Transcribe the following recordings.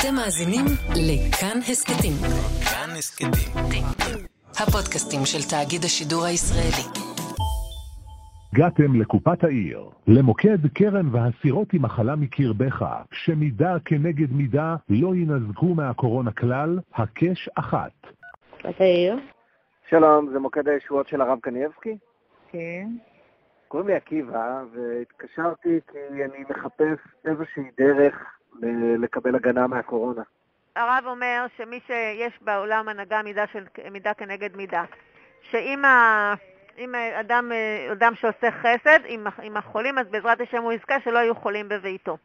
אתם מאזינים לכאן הסכתים. כאן הסכתים. הפודקאסטים של תאגיד השידור הישראלי. הגעתם לקופת העיר, למוקד קרן והסירות עם מחלה מקרבך, שמידה כנגד מידה לא ינזקו מהקורונה כלל, הקש אחת. קופת העיר? שלום, זה מוקד הישועות של הרב קנייבסקי? כן. קוראים לי עקיבא, והתקשרתי כי אני מחפש איזושהי דרך לקבל הגנה מהקורונה. הרב אומר שמי שיש בעולם הנהגה מידה, של, מידה כנגד מידה. שאם ה... אם אדם, אדם שעושה חסד עם, עם החולים, אז בעזרת השם הוא יזכה שלא יהיו חולים בביתו.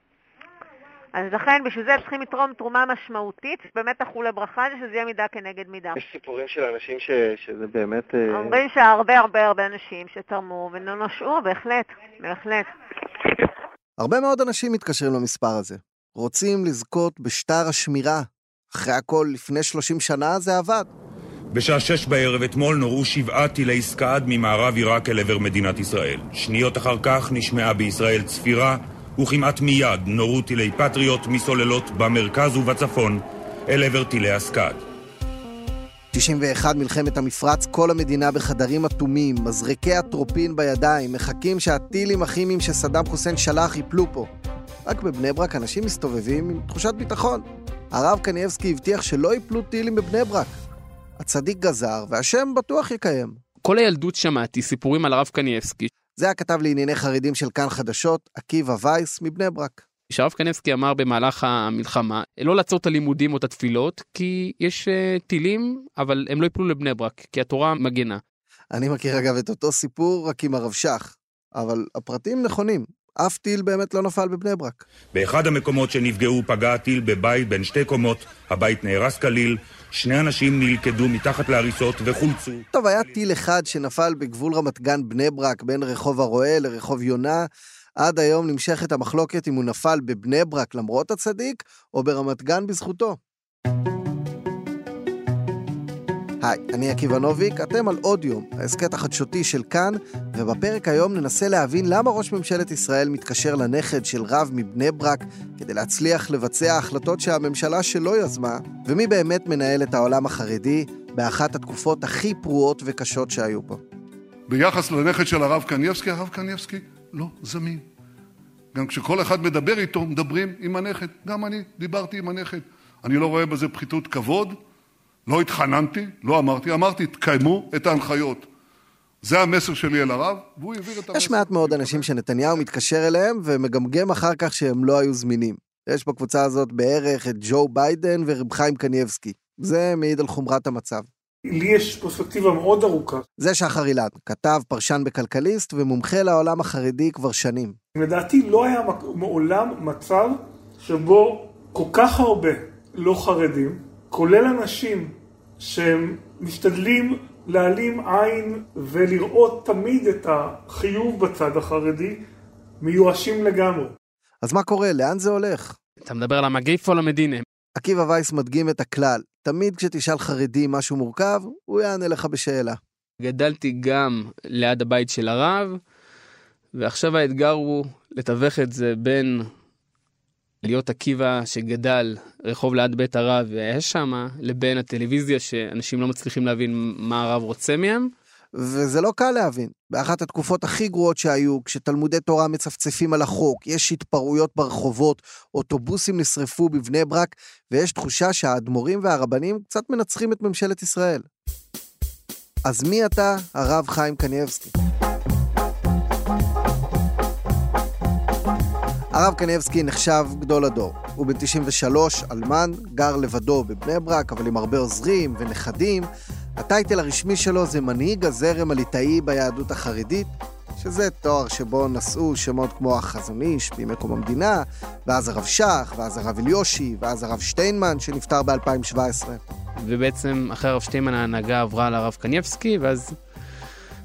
אז לכן, בשביל זה צריכים לתרום תרומה משמעותית, באמת תחול הברכה, זה שזה יהיה מידה כנגד מידה. יש סיפורים של אנשים ש... שזה באמת... אה, אומרים שהרבה הרבה הרבה אנשים שתרמו ונושעו, בהחלט, בהחלט. הרבה מאוד אנשים מתקשרים למספר הזה. רוצים לזכות בשטר השמירה. אחרי הכל, לפני 30 שנה זה עבד. בשעה שש בערב אתמול נורו שבעה טילי סקאד ממערב עיראק אל עבר מדינת ישראל. שניות אחר כך נשמעה בישראל צפירה, וכמעט מיד נורו טילי פטריוט מסוללות במרכז ובצפון אל עבר טילי הסקאד. 91 מלחמת המפרץ, כל המדינה בחדרים אטומים, מזרקי אטרופין בידיים, מחכים שהטילים הכימיים שסדאם חוסיין שלח ייפלו פה. רק בבני ברק אנשים מסתובבים עם תחושת ביטחון. הרב קנייבסקי הבטיח שלא ייפלו טילים בבני ברק. הצדיק גזר, והשם בטוח יקיים. כל הילדות שמעתי סיפורים על הרב קנייבסקי, זה הכתב לענייני חרדים של כאן חדשות, עקיבא וייס מבני ברק. שהרב קנייבסקי אמר במהלך המלחמה לא לעצור את הלימודים או את התפילות כי יש אה, טילים אבל הם לא יפלו לבני ברק כי התורה מגנה. אני מכיר אגב את אותו סיפור רק עם הרב שך, אבל הפרטים נכונים. אף טיל באמת לא נפל בבני ברק. באחד המקומות שנפגעו פגע הטיל בבית בין שתי קומות, הבית נהרס כליל, שני אנשים נלכדו מתחת להריסות וחולצו. טוב, היה טיל אחד שנפל בגבול רמת גן בני ברק בין רחוב הרועה לרחוב יונה. עד היום נמשכת המחלוקת אם הוא נפל בבני ברק למרות הצדיק, או ברמת גן בזכותו. היי, אני עקיבא נוביק, אתם על עוד יום, ההסכת החדשותי של כאן, ובפרק היום ננסה להבין למה ראש ממשלת ישראל מתקשר לנכד של רב מבני ברק כדי להצליח לבצע החלטות שהממשלה שלו יזמה, ומי באמת מנהל את העולם החרדי באחת התקופות הכי פרועות וקשות שהיו פה. ביחס לנכד של הרב קנייבסקי, הרב קנייבסקי לא זמין. גם כשכל אחד מדבר איתו, מדברים עם הנכד. גם אני דיברתי עם הנכד. אני לא רואה בזה פחיתות כבוד, לא התחננתי, לא אמרתי, אמרתי, תקיימו את ההנחיות. זה המסר שלי אל הרב, והוא העביר את המסר. יש מעט מאוד אנשים שנתניהו מתקשר אליהם ומגמגם אחר כך שהם לא היו זמינים. יש בקבוצה הזאת בערך את ג'ו ביידן והרב חיים קנייבסקי. זה מעיד על חומרת המצב. לי יש פרספקטיבה מאוד ארוכה. זה שחר אילן, כתב, פרשן בכלכליסט ומומחה לעולם החרדי כבר שנים. לדעתי לא היה מעולם מצב שבו כל כך הרבה לא חרדים, כולל אנשים שהם משתדלים להעלים עין ולראות תמיד את החיוב בצד החרדי, מיואשים לגמרי. אז מה קורה? לאן זה הולך? אתה מדבר על המגיף או על המדינה? עקיבא וייס מדגים את הכלל, תמיד כשתשאל חרדי משהו מורכב, הוא יענה לך בשאלה. גדלתי גם ליד הבית של הרב, ועכשיו האתגר הוא לתווך את זה בין להיות עקיבא שגדל רחוב ליד בית הרב והיה שם, לבין הטלוויזיה שאנשים לא מצליחים להבין מה הרב רוצה מהם. וזה לא קל להבין. באחת התקופות הכי גרועות שהיו, כשתלמודי תורה מצפצפים על החוק, יש התפרעויות ברחובות, אוטובוסים נשרפו בבני ברק, ויש תחושה שהאדמו"רים והרבנים קצת מנצחים את ממשלת ישראל. אז מי אתה, הרב חיים קנייבסקי? הרב קנייבסקי נחשב גדול הדור. הוא בן 93, אלמן, גר לבדו בבני ברק, אבל עם הרבה עוזרים ונכדים. הטייטל הרשמי שלו זה מנהיג הזרם הליטאי ביהדות החרדית, שזה תואר שבו נשאו שמות כמו החזון איש בימי קום המדינה, ואז הרב שך, ואז הרב אליושי, ואז הרב שטיינמן שנפטר ב-2017. ובעצם אחרי הרב שטיינמן ההנהגה עברה לרב קנייבסקי, ואז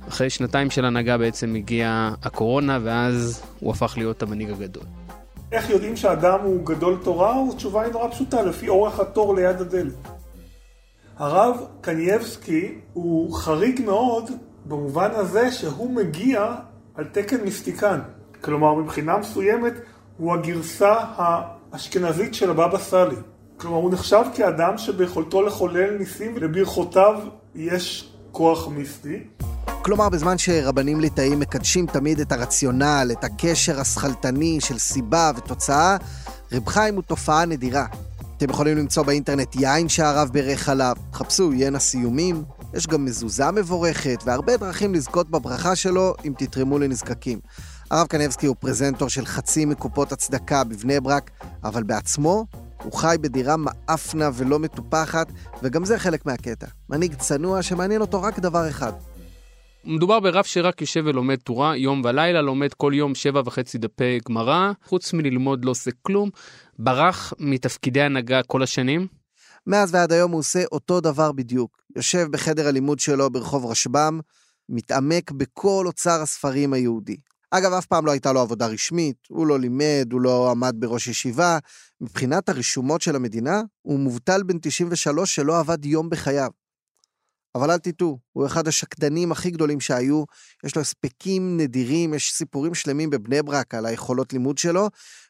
אחרי שנתיים של הנהגה בעצם הגיעה הקורונה, ואז הוא הפך להיות המנהיג הגדול. איך יודעים שאדם הוא גדול תורה? התשובה היא נורא פשוטה, לפי אורך התור ליד הדלת. הרב קנייבסקי הוא חריג מאוד במובן הזה שהוא מגיע על תקן מיסטיקן. כלומר, מבחינה מסוימת הוא הגרסה האשכנזית של הבבא סאלי. כלומר, הוא נחשב כאדם שביכולתו לחולל ניסים ולברכותיו יש כוח מיסטי. כלומר, בזמן שרבנים ליטאים מקדשים תמיד את הרציונל, את הקשר השכלתני של סיבה ותוצאה, רב חיים הוא תופעה נדירה. אתם יכולים למצוא באינטרנט יין שהרב בירך עליו, חפשו יין הסיומים, יש גם מזוזה מבורכת והרבה דרכים לזכות בברכה שלו אם תתרמו לנזקקים. הרב קנבסקי הוא פרזנטור של חצי מקופות הצדקה בבני ברק, אבל בעצמו הוא חי בדירה מאפנה ולא מטופחת, וגם זה חלק מהקטע. מנהיג צנוע שמעניין אותו רק דבר אחד. מדובר ברב שרק יושב ולומד תורה יום ולילה, לומד כל יום שבע וחצי דפי גמרא, חוץ מללמוד לא עושה כלום, ברח מתפקידי הנהגה כל השנים. מאז ועד היום הוא עושה אותו דבר בדיוק. יושב בחדר הלימוד שלו ברחוב רשב"ם, מתעמק בכל אוצר הספרים היהודי. אגב, אף פעם לא הייתה לו עבודה רשמית, הוא לא לימד, הוא לא עמד בראש ישיבה. מבחינת הרשומות של המדינה, הוא מובטל בן 93 שלא עבד יום בחייו. אבל אל תטעו, הוא אחד השקדנים הכי גדולים שהיו, יש לו הספקים נדירים, יש סיפורים שלמים בבני ברק על היכולות לימוד שלו,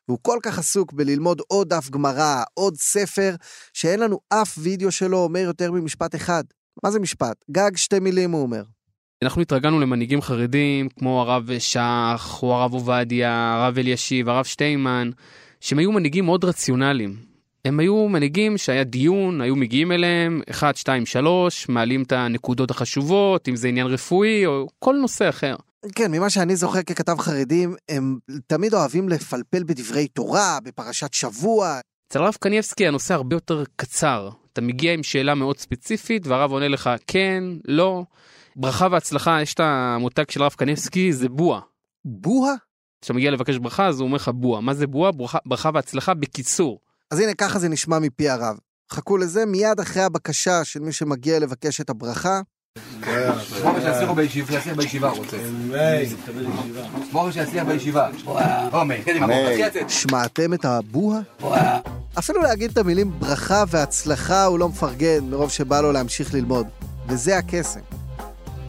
והוא כל כך עסוק בללמוד עוד דף גמרא, עוד ספר, שאין לנו אף וידאו שלו אומר יותר ממשפט אחד. מה זה משפט? גג שתי מילים, הוא אומר. אנחנו התרגלנו למנהיגים חרדים כמו הרב שך, או הרב עובדיה, הרב אלישיב, הרב שטיינמן, שהם היו מנהיגים מאוד רציונליים. הם היו מנהיגים שהיה דיון, היו מגיעים אליהם, 1, 2, 3, מעלים את הנקודות החשובות, אם זה עניין רפואי או כל נושא אחר. כן, ממה שאני זוכר ככתב חרדים, הם תמיד אוהבים לפלפל בדברי תורה, בפרשת שבוע. אצל הרב קניאבסקי הנושא הרבה יותר קצר. אתה מגיע עם שאלה מאוד ספציפית, והרב עונה לך כן, לא. ברכה והצלחה, יש את המותג של הרב קניאבסקי, זה בועה. בועה? כשאתה מגיע לבקש ברכה, אז הוא אומר לך בועה. מה זה בועה? ברכה, ברכה והצלחה בקיצור. אז הנה, ככה זה נשמע מפי הרב. חכו לזה מיד אחרי הבקשה של מי שמגיע לבקש את הברכה. שמעתם את הבועה? אפילו להגיד את המילים ברכה והצלחה הוא לא מפרגן מרוב שבא לו להמשיך ללמוד. וזה הקסם.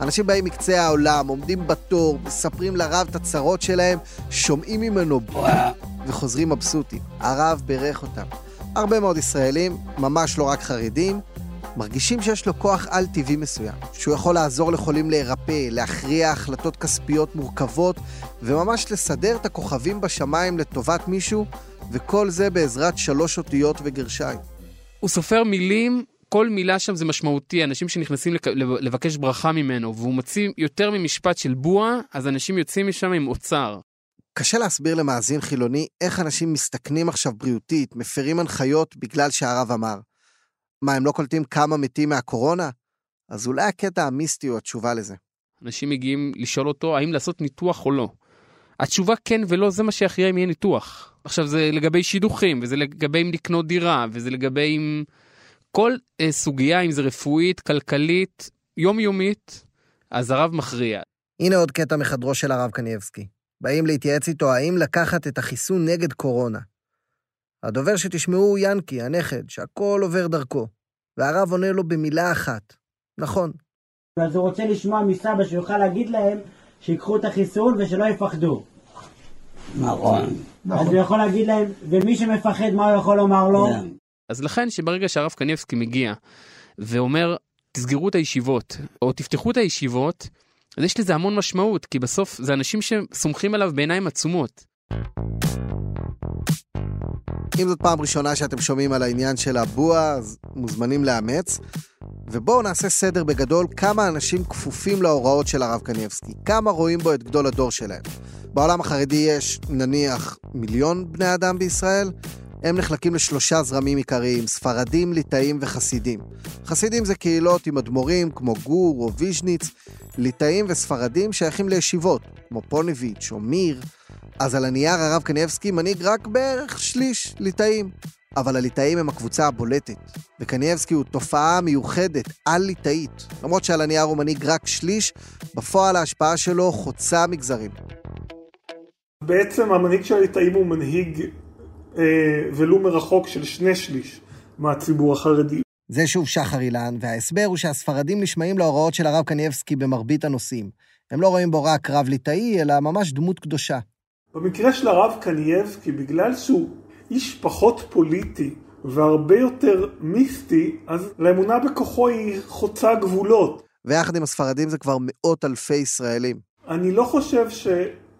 אנשים באים מקצה העולם, עומדים בתור, מספרים לרב את הצרות שלהם, שומעים ממנו בועה וחוזרים מבסוטים. הרב בירך אותם. הרבה מאוד ישראלים, ממש לא רק חרדים, מרגישים שיש לו כוח על-טבעי מסוים, שהוא יכול לעזור לחולים להירפא, להכריע החלטות כספיות מורכבות, וממש לסדר את הכוכבים בשמיים לטובת מישהו, וכל זה בעזרת שלוש אותיות וגרשיים. הוא סופר מילים, כל מילה שם זה משמעותי, אנשים שנכנסים לק... לבקש ברכה ממנו, והוא מוציא יותר ממשפט של בועה, אז אנשים יוצאים משם עם אוצר. קשה להסביר למאזין חילוני איך אנשים מסתכנים עכשיו בריאותית, מפרים הנחיות בגלל שהרב אמר. מה, הם לא קולטים כמה מתים מהקורונה? אז אולי הקטע המיסטי הוא התשובה לזה. אנשים מגיעים לשאול אותו האם לעשות ניתוח או לא. התשובה כן ולא, זה מה שיכריע אם יהיה ניתוח. עכשיו זה לגבי שידוכים, וזה לגבי אם לקנות דירה, וזה לגבי אם... כל אה, סוגיה, אם זה רפואית, כלכלית, יומיומית, אז הרב מכריע. הנה עוד קטע מחדרו של הרב קנייבסקי. באים להתייעץ איתו האם לקחת את החיסון נגד קורונה. הדובר שתשמעו הוא ינקי, הנכד, שהכל עובר דרכו. והרב עונה לו במילה אחת, נכון. אז הוא רוצה לשמוע מסבא שיוכל להגיד להם שיקחו את החיסון ושלא יפחדו. נכון. אז הוא יכול להגיד להם, ומי שמפחד, מה הוא יכול לומר לו? אז לכן שברגע שהרב קניבסקי מגיע ואומר, תסגרו את הישיבות, או תפתחו את הישיבות, אז יש לזה המון משמעות, כי בסוף זה אנשים שסומכים עליו בעיניים עצומות. אם זאת פעם ראשונה שאתם שומעים על העניין של הבוע, אז מוזמנים לאמץ. ובואו נעשה סדר בגדול כמה אנשים כפופים להוראות של הרב קניבסקי, כמה רואים בו את גדול הדור שלהם. בעולם החרדי יש נניח מיליון בני אדם בישראל, הם נחלקים לשלושה זרמים עיקריים, ספרדים, ליטאים וחסידים. חסידים זה קהילות עם אדמו"רים כמו גור או ויז'ניץ, ליטאים וספרדים שייכים לישיבות, כמו פוניביץ' או מיר, אז על הנייר הרב קניאבסקי מנהיג רק בערך שליש ליטאים. אבל הליטאים הם הקבוצה הבולטת, וקניאבסקי הוא תופעה מיוחדת, על-ליטאית. למרות שעל הנייר הוא מנהיג רק שליש, בפועל ההשפעה שלו חוצה מגזרים. בעצם המנהיג של הליטאים הוא מנהיג ולו מרחוק של שני שליש מהציבור החרדי. זה שוב שחר אילן, וההסבר הוא שהספרדים נשמעים להוראות של הרב קניאבסקי במרבית הנושאים. הם לא רואים בו רק רב ליטאי, אלא ממש דמות קדושה. במקרה של הרב קניאבסקי, בגלל שהוא איש פחות פוליטי והרבה יותר מיסטי, אז לאמונה בכוחו היא חוצה גבולות. ויחד עם הספרדים זה כבר מאות אלפי ישראלים. אני לא חושב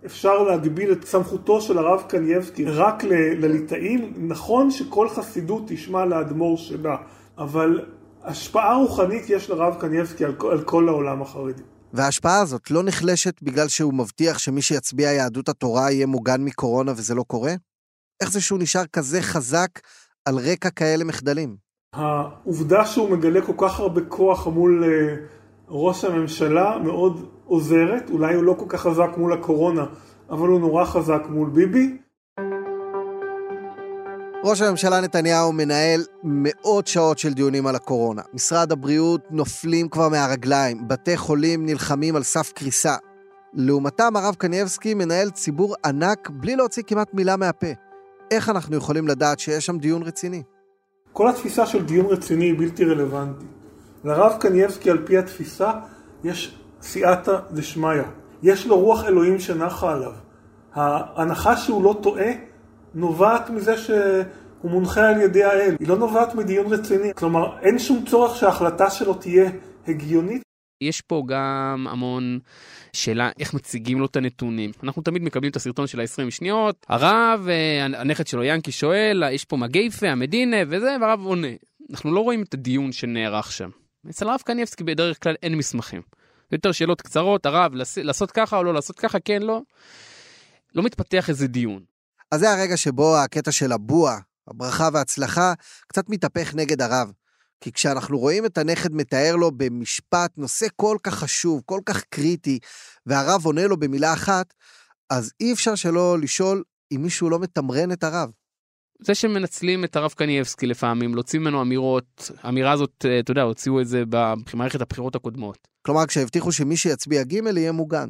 שאפשר להגביל את סמכותו של הרב קנייבסקי רק לליטאים. נכון שכל חסידות תשמע לאדמו"ר שלה, אבל השפעה רוחנית יש לרב קנייבסקי על, על כל העולם החרדי. וההשפעה הזאת לא נחלשת בגלל שהוא מבטיח שמי שיצביע יהדות התורה יהיה מוגן מקורונה וזה לא קורה? איך זה שהוא נשאר כזה חזק על רקע כאלה מחדלים? העובדה שהוא מגלה כל כך הרבה כוח מול אה, ראש הממשלה מאוד עוזרת, אולי הוא לא כל כך חזק מול הקורונה, אבל הוא נורא חזק מול ביבי. ראש הממשלה נתניהו מנהל מאות שעות של דיונים על הקורונה. משרד הבריאות נופלים כבר מהרגליים, בתי חולים נלחמים על סף קריסה. לעומתם, הרב קנייבסקי מנהל ציבור ענק בלי להוציא כמעט מילה מהפה. איך אנחנו יכולים לדעת שיש שם דיון רציני? כל התפיסה של דיון רציני היא בלתי רלוונטית. לרב קנייבסקי, על פי התפיסה, יש סייעתא דשמיא. יש לו רוח אלוהים שנחה עליו. ההנחה שהוא לא טועה נובעת מזה שהוא מונחה על ידי האל. היא לא נובעת מדיון רציני. כלומר, אין שום צורך שההחלטה שלו תהיה הגיונית. יש פה גם המון שאלה איך מציגים לו את הנתונים. אנחנו תמיד מקבלים את הסרטון של ה-20 שניות, הרב, אה, הנכד שלו ינקי שואל, יש פה מגייפה, המדינה וזה, והרב עונה. אנחנו לא רואים את הדיון שנערך שם. אצל הרב קניאבסקי בדרך כלל אין מסמכים. יותר שאלות קצרות, הרב, לעשות ככה או לא לעשות ככה, כן, לא. לא מתפתח איזה דיון. אז זה הרגע שבו הקטע של הבוע, הברכה וההצלחה, קצת מתהפך נגד הרב. כי כשאנחנו רואים את הנכד מתאר לו במשפט נושא כל כך חשוב, כל כך קריטי, והרב עונה לו במילה אחת, אז אי אפשר שלא לשאול אם מישהו לא מתמרן את הרב. זה שמנצלים את הרב קנייבסקי לפעמים, להוציא ממנו אמירות, האמירה הזאת, אה, אתה יודע, הוציאו את זה במערכת הבחירות הקודמות. כלומר, כשהבטיחו שמי שיצביע ג' יהיה מוגן.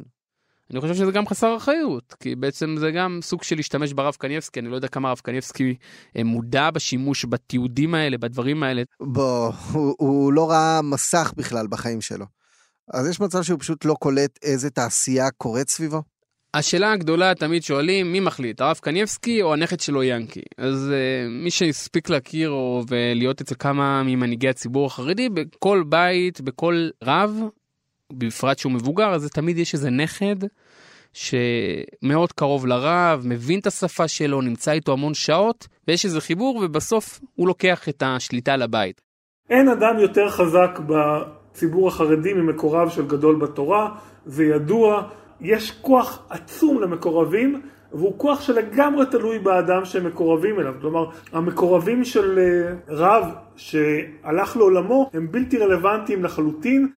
אני חושב שזה גם חסר אחריות, כי בעצם זה גם סוג של להשתמש ברב קניבסקי, אני לא יודע כמה הרב קניבסקי אה, מודע בשימוש בתיעודים האלה, בדברים האלה. בוא, הוא, הוא לא ראה מסך בכלל בחיים שלו. אז יש מצב שהוא פשוט לא קולט איזה תעשייה קורית סביבו? השאלה הגדולה תמיד שואלים מי מחליט הרב קניבסקי או הנכד שלו ינקי אז uh, מי שהספיק להכיר או ולהיות אצל כמה ממנהיגי הציבור החרדי בכל בית בכל רב בפרט שהוא מבוגר אז תמיד יש איזה נכד שמאוד קרוב לרב מבין את השפה שלו נמצא איתו המון שעות ויש איזה חיבור ובסוף הוא לוקח את השליטה לבית. אין אדם יותר חזק בציבור החרדי ממקורב של גדול בתורה זה ידוע. יש כוח עצום למקורבים, והוא כוח שלגמרי תלוי באדם שהם מקורבים אליו. כלומר, המקורבים של אה, רב שהלך לעולמו הם בלתי רלוונטיים לחלוטין.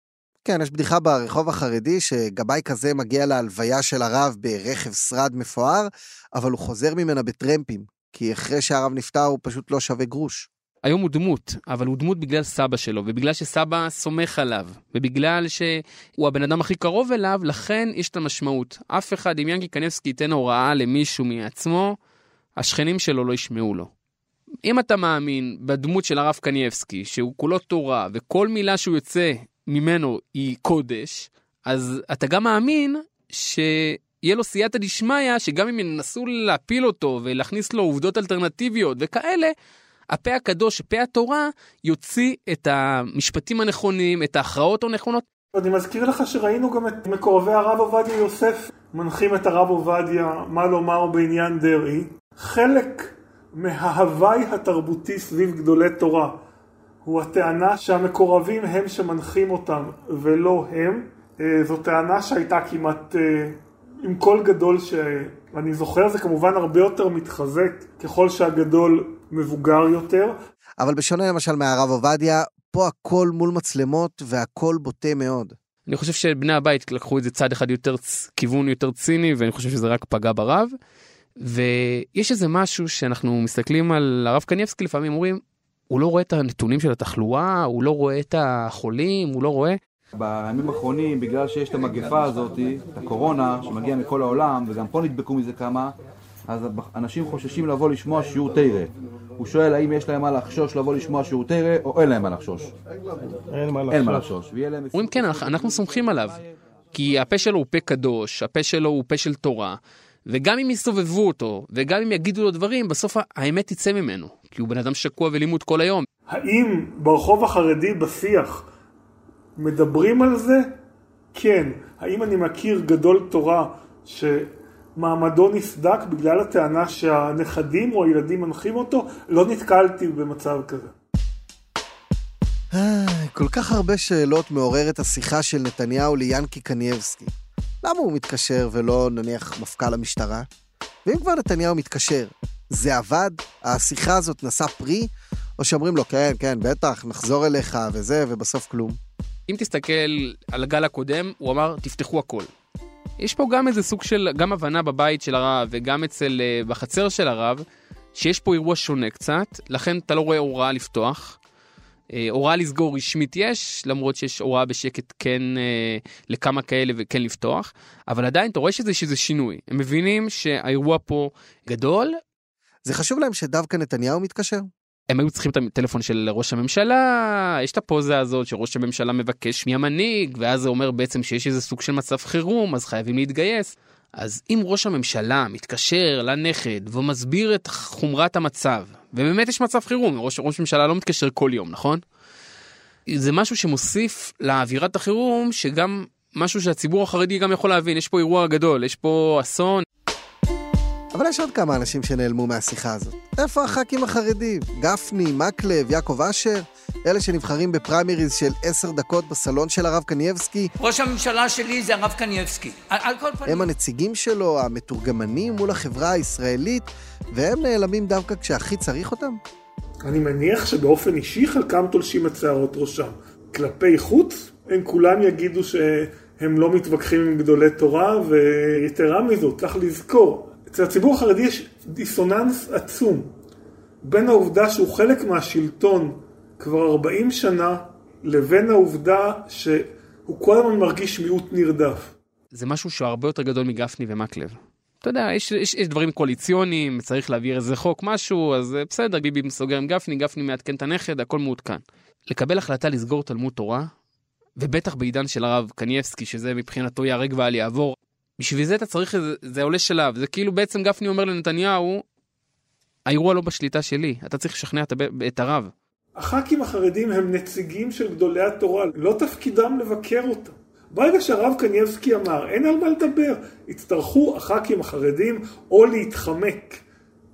כן, יש בדיחה ברחוב החרדי שגבאי כזה מגיע להלוויה של הרב ברכב שרד מפואר, אבל הוא חוזר ממנה בטרמפים, כי אחרי שהרב נפטר הוא פשוט לא שווה גרוש. היום הוא דמות, אבל הוא דמות בגלל סבא שלו, ובגלל שסבא סומך עליו, ובגלל שהוא הבן אדם הכי קרוב אליו, לכן יש את המשמעות. אף אחד, אם ינקי קנבסקי ייתן הוראה למישהו מעצמו, השכנים שלו לא ישמעו לו. אם אתה מאמין בדמות של הרב קניאבסקי, שהוא כולו תורה, וכל מילה שהוא יוצא ממנו היא קודש, אז אתה גם מאמין שיהיה לו סייעתא דשמיא, שגם אם ינסו להפיל אותו ולהכניס לו עובדות אלטרנטיביות וכאלה, הפה הקדוש, פה התורה, יוציא את המשפטים הנכונים, את ההכרעות הנכונות. אני מזכיר לך שראינו גם את מקורבי הרב עובדיה יוסף מנחים את הרב עובדיה מה לומר בעניין דרעי. חלק מההוואי התרבותי סביב גדולי תורה הוא הטענה שהמקורבים הם שמנחים אותם ולא הם. אה, זו טענה שהייתה כמעט אה, עם כל גדול שאני זוכר, זה כמובן הרבה יותר מתחזק ככל שהגדול מבוגר יותר. אבל בשונה למשל מהרב עובדיה, פה הכל מול מצלמות והכל בוטה מאוד. אני חושב שבני הבית לקחו את זה צד אחד יותר, כיוון יותר ציני, ואני חושב שזה רק פגע ברב. ויש איזה משהו שאנחנו מסתכלים על הרב קניבסקי לפעמים אומרים, הוא לא רואה את הנתונים של התחלואה, הוא לא רואה את החולים, הוא לא רואה. בימים האחרונים, בגלל שיש את המגפה הזאת, את הקורונה, שמגיעה מכל העולם, וגם פה נדבקו מזה כמה, אז אנשים חוששים לבוא לשמוע שיעור תרא. הוא שואל האם יש להם מה לחשוש לבוא לשמוע שיעור תרא, או אין להם מה לחשוש. אין מה לחשוש. אומרים כן, אנחנו סומכים עליו. כי הפה שלו הוא פה קדוש, הפה שלו הוא פה של תורה. וגם אם יסובבו אותו, וגם אם יגידו לו דברים, בסוף האמת תצא ממנו, כי הוא בן אדם שקוע ולימוד כל היום. האם ברחוב החרדי בשיח מדברים על זה? כן. האם אני מכיר גדול תורה שמעמדו נסדק בגלל הטענה שהנכדים או הילדים מנחים אותו? לא נתקלתי במצב כזה. כל כך הרבה שאלות מעוררת השיחה של נתניהו ליאנקי קנייבסקי. למה הוא מתקשר ולא נניח מפכ"ל המשטרה? ואם כבר נתניהו מתקשר, זה עבד? השיחה הזאת נשא פרי? או שאומרים לו, כן, כן, בטח, נחזור אליך וזה, ובסוף כלום? אם תסתכל על הגל הקודם, הוא אמר, תפתחו הכל. יש פה גם איזה סוג של, גם הבנה בבית של הרב וגם אצל, אה, בחצר של הרב, שיש פה אירוע שונה קצת, לכן אתה לא רואה הוראה לפתוח. אה, הוראה לסגור רשמית יש, למרות שיש הוראה בשקט כן אה, לכמה כאלה וכן לפתוח, אבל עדיין אתה רואה שזה שזה שינוי. הם מבינים שהאירוע פה גדול. זה חשוב להם שדווקא נתניהו מתקשר? הם היו צריכים את הטלפון של ראש הממשלה, יש את הפוזה הזאת שראש הממשלה מבקש מהמנהיג, ואז זה אומר בעצם שיש איזה סוג של מצב חירום, אז חייבים להתגייס. אז אם ראש הממשלה מתקשר לנכד ומסביר את חומרת המצב, ובאמת יש מצב חירום, ראש, ראש ממשלה לא מתקשר כל יום, נכון? זה משהו שמוסיף לאווירת החירום, שגם משהו שהציבור החרדי גם יכול להבין, יש פה אירוע גדול, יש פה אסון. אבל יש עוד כמה אנשים שנעלמו מהשיחה הזאת. איפה הח"כים החרדים? גפני, מקלב, יעקב אשר? אלה שנבחרים בפריימריז של עשר דקות בסלון של הרב קנייבסקי? ראש הממשלה שלי זה הרב קנייבסקי. על, כל פנים... הם הנציגים שלו, המתורגמנים מול החברה הישראלית, והם נעלמים דווקא כשהכי צריך אותם? אני מניח שבאופן אישי חלקם תולשים את שערות ראשם. כלפי חוץ, הם כולם יגידו שהם לא מתווכחים עם גדולי תורה, ויתרה מזאת, צריך לזכור, אצל הציבור החרדי יש דיסוננס עצום בין העובדה שהוא חלק מהשלטון כבר 40 שנה, לבין העובדה שהוא כל הזמן מרגיש מיעוט נרדף. זה משהו שהוא הרבה יותר גדול מגפני ומקלב. אתה יודע, יש, יש, יש דברים קואליציוניים, צריך להעביר איזה חוק, משהו, אז בסדר, ביבי סוגר עם גפני, גפני מעדכן את הנכד, הכל מעודכן. לקבל החלטה לסגור תלמוד תורה, ובטח בעידן של הרב קנייבסקי, שזה מבחינתו ייהרג ואל יעבור, בשביל זה אתה צריך, זה, זה עולה שלב, זה כאילו בעצם גפני אומר לנתניהו, האירוע לא בשליטה שלי, אתה צריך לשכנע את, את הרב. הח"כים החרדים הם נציגים של גדולי התורה, לא תפקידם לבקר אותם. ברגע שהרב קנייבסקי אמר, אין על מה לדבר, יצטרכו הח"כים החרדים או להתחמק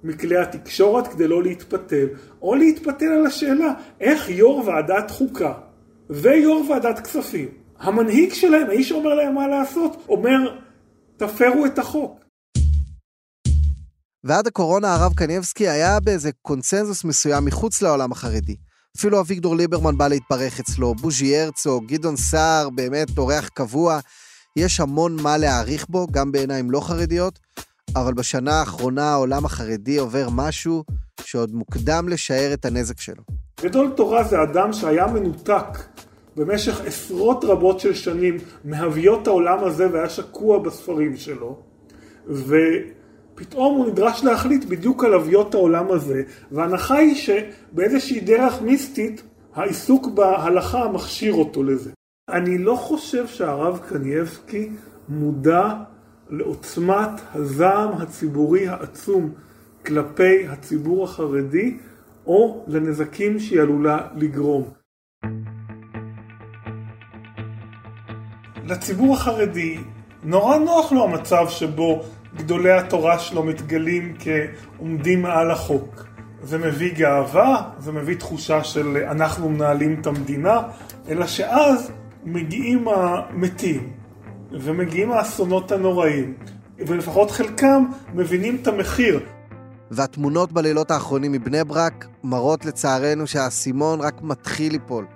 מכלי התקשורת כדי לא להתפתל, או להתפתל על השאלה איך יו"ר ועדת חוקה ויו"ר ועדת כספים, המנהיג שלהם, האיש שאומר להם מה לעשות, אומר, תפרו את החוק. ועד הקורונה הרב קניבסקי היה באיזה קונצנזוס מסוים מחוץ לעולם החרדי. אפילו אביגדור ליברמן בא להתברך אצלו, בוז'י הרצוג, גדעון סער, באמת אורח קבוע. יש המון מה להעריך בו, גם בעיניים לא חרדיות, אבל בשנה האחרונה העולם החרדי עובר משהו שעוד מוקדם לשער את הנזק שלו. גדול תורה זה אדם שהיה מנותק במשך עשרות רבות של שנים מהוויות העולם הזה והיה שקוע בספרים שלו, ופתאום הוא נדרש להחליט בדיוק על הוויות העולם הזה, וההנחה היא שבאיזושהי דרך מיסטית העיסוק בהלכה מכשיר אותו לזה. אני לא חושב שהרב קנייבסקי מודע לעוצמת הזעם הציבורי העצום כלפי הציבור החרדי, או לנזקים שהיא עלולה לגרום. לציבור החרדי נורא נוח לו המצב שבו גדולי התורה שלו מתגלים כעומדים מעל החוק. זה מביא גאווה, זה מביא תחושה של אנחנו מנהלים את המדינה, אלא שאז מגיעים המתים ומגיעים האסונות הנוראים, ולפחות חלקם מבינים את המחיר. והתמונות בלילות האחרונים מבני ברק מראות לצערנו שהאסימון רק מתחיל ליפול.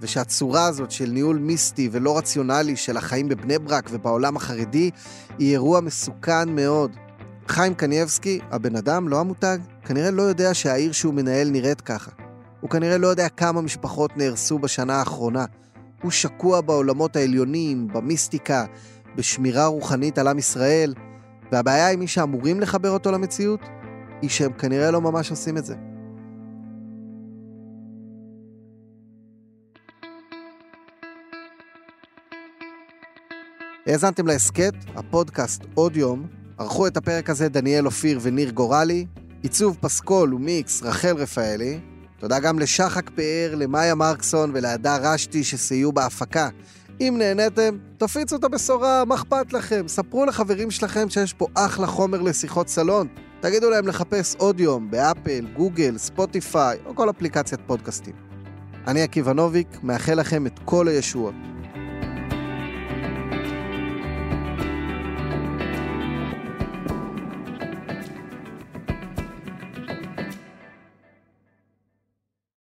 ושהצורה הזאת של ניהול מיסטי ולא רציונלי של החיים בבני ברק ובעולם החרדי היא אירוע מסוכן מאוד. חיים קנייבסקי, הבן אדם, לא המותג, כנראה לא יודע שהעיר שהוא מנהל נראית ככה. הוא כנראה לא יודע כמה משפחות נהרסו בשנה האחרונה. הוא שקוע בעולמות העליונים, במיסטיקה, בשמירה רוחנית על עם ישראל, והבעיה עם מי שאמורים לחבר אותו למציאות, היא שהם כנראה לא ממש עושים את זה. האזנתם להסכת, הפודקאסט עוד יום, ערכו את הפרק הזה דניאל אופיר וניר גורלי, עיצוב פסקול ומיקס רחל רפאלי. תודה גם לשחק פאר, למאיה מרקסון ולהדר רשתי שסייעו בהפקה. אם נהניתם, תפיצו את הבשורה, מה אכפת לכם? ספרו לחברים שלכם שיש פה אחלה חומר לשיחות סלון. תגידו להם לחפש עוד יום באפל, גוגל, ספוטיפיי או כל אפליקציית פודקאסטים. אני עקיבא נוביק, מאחל לכם את כל הישועות.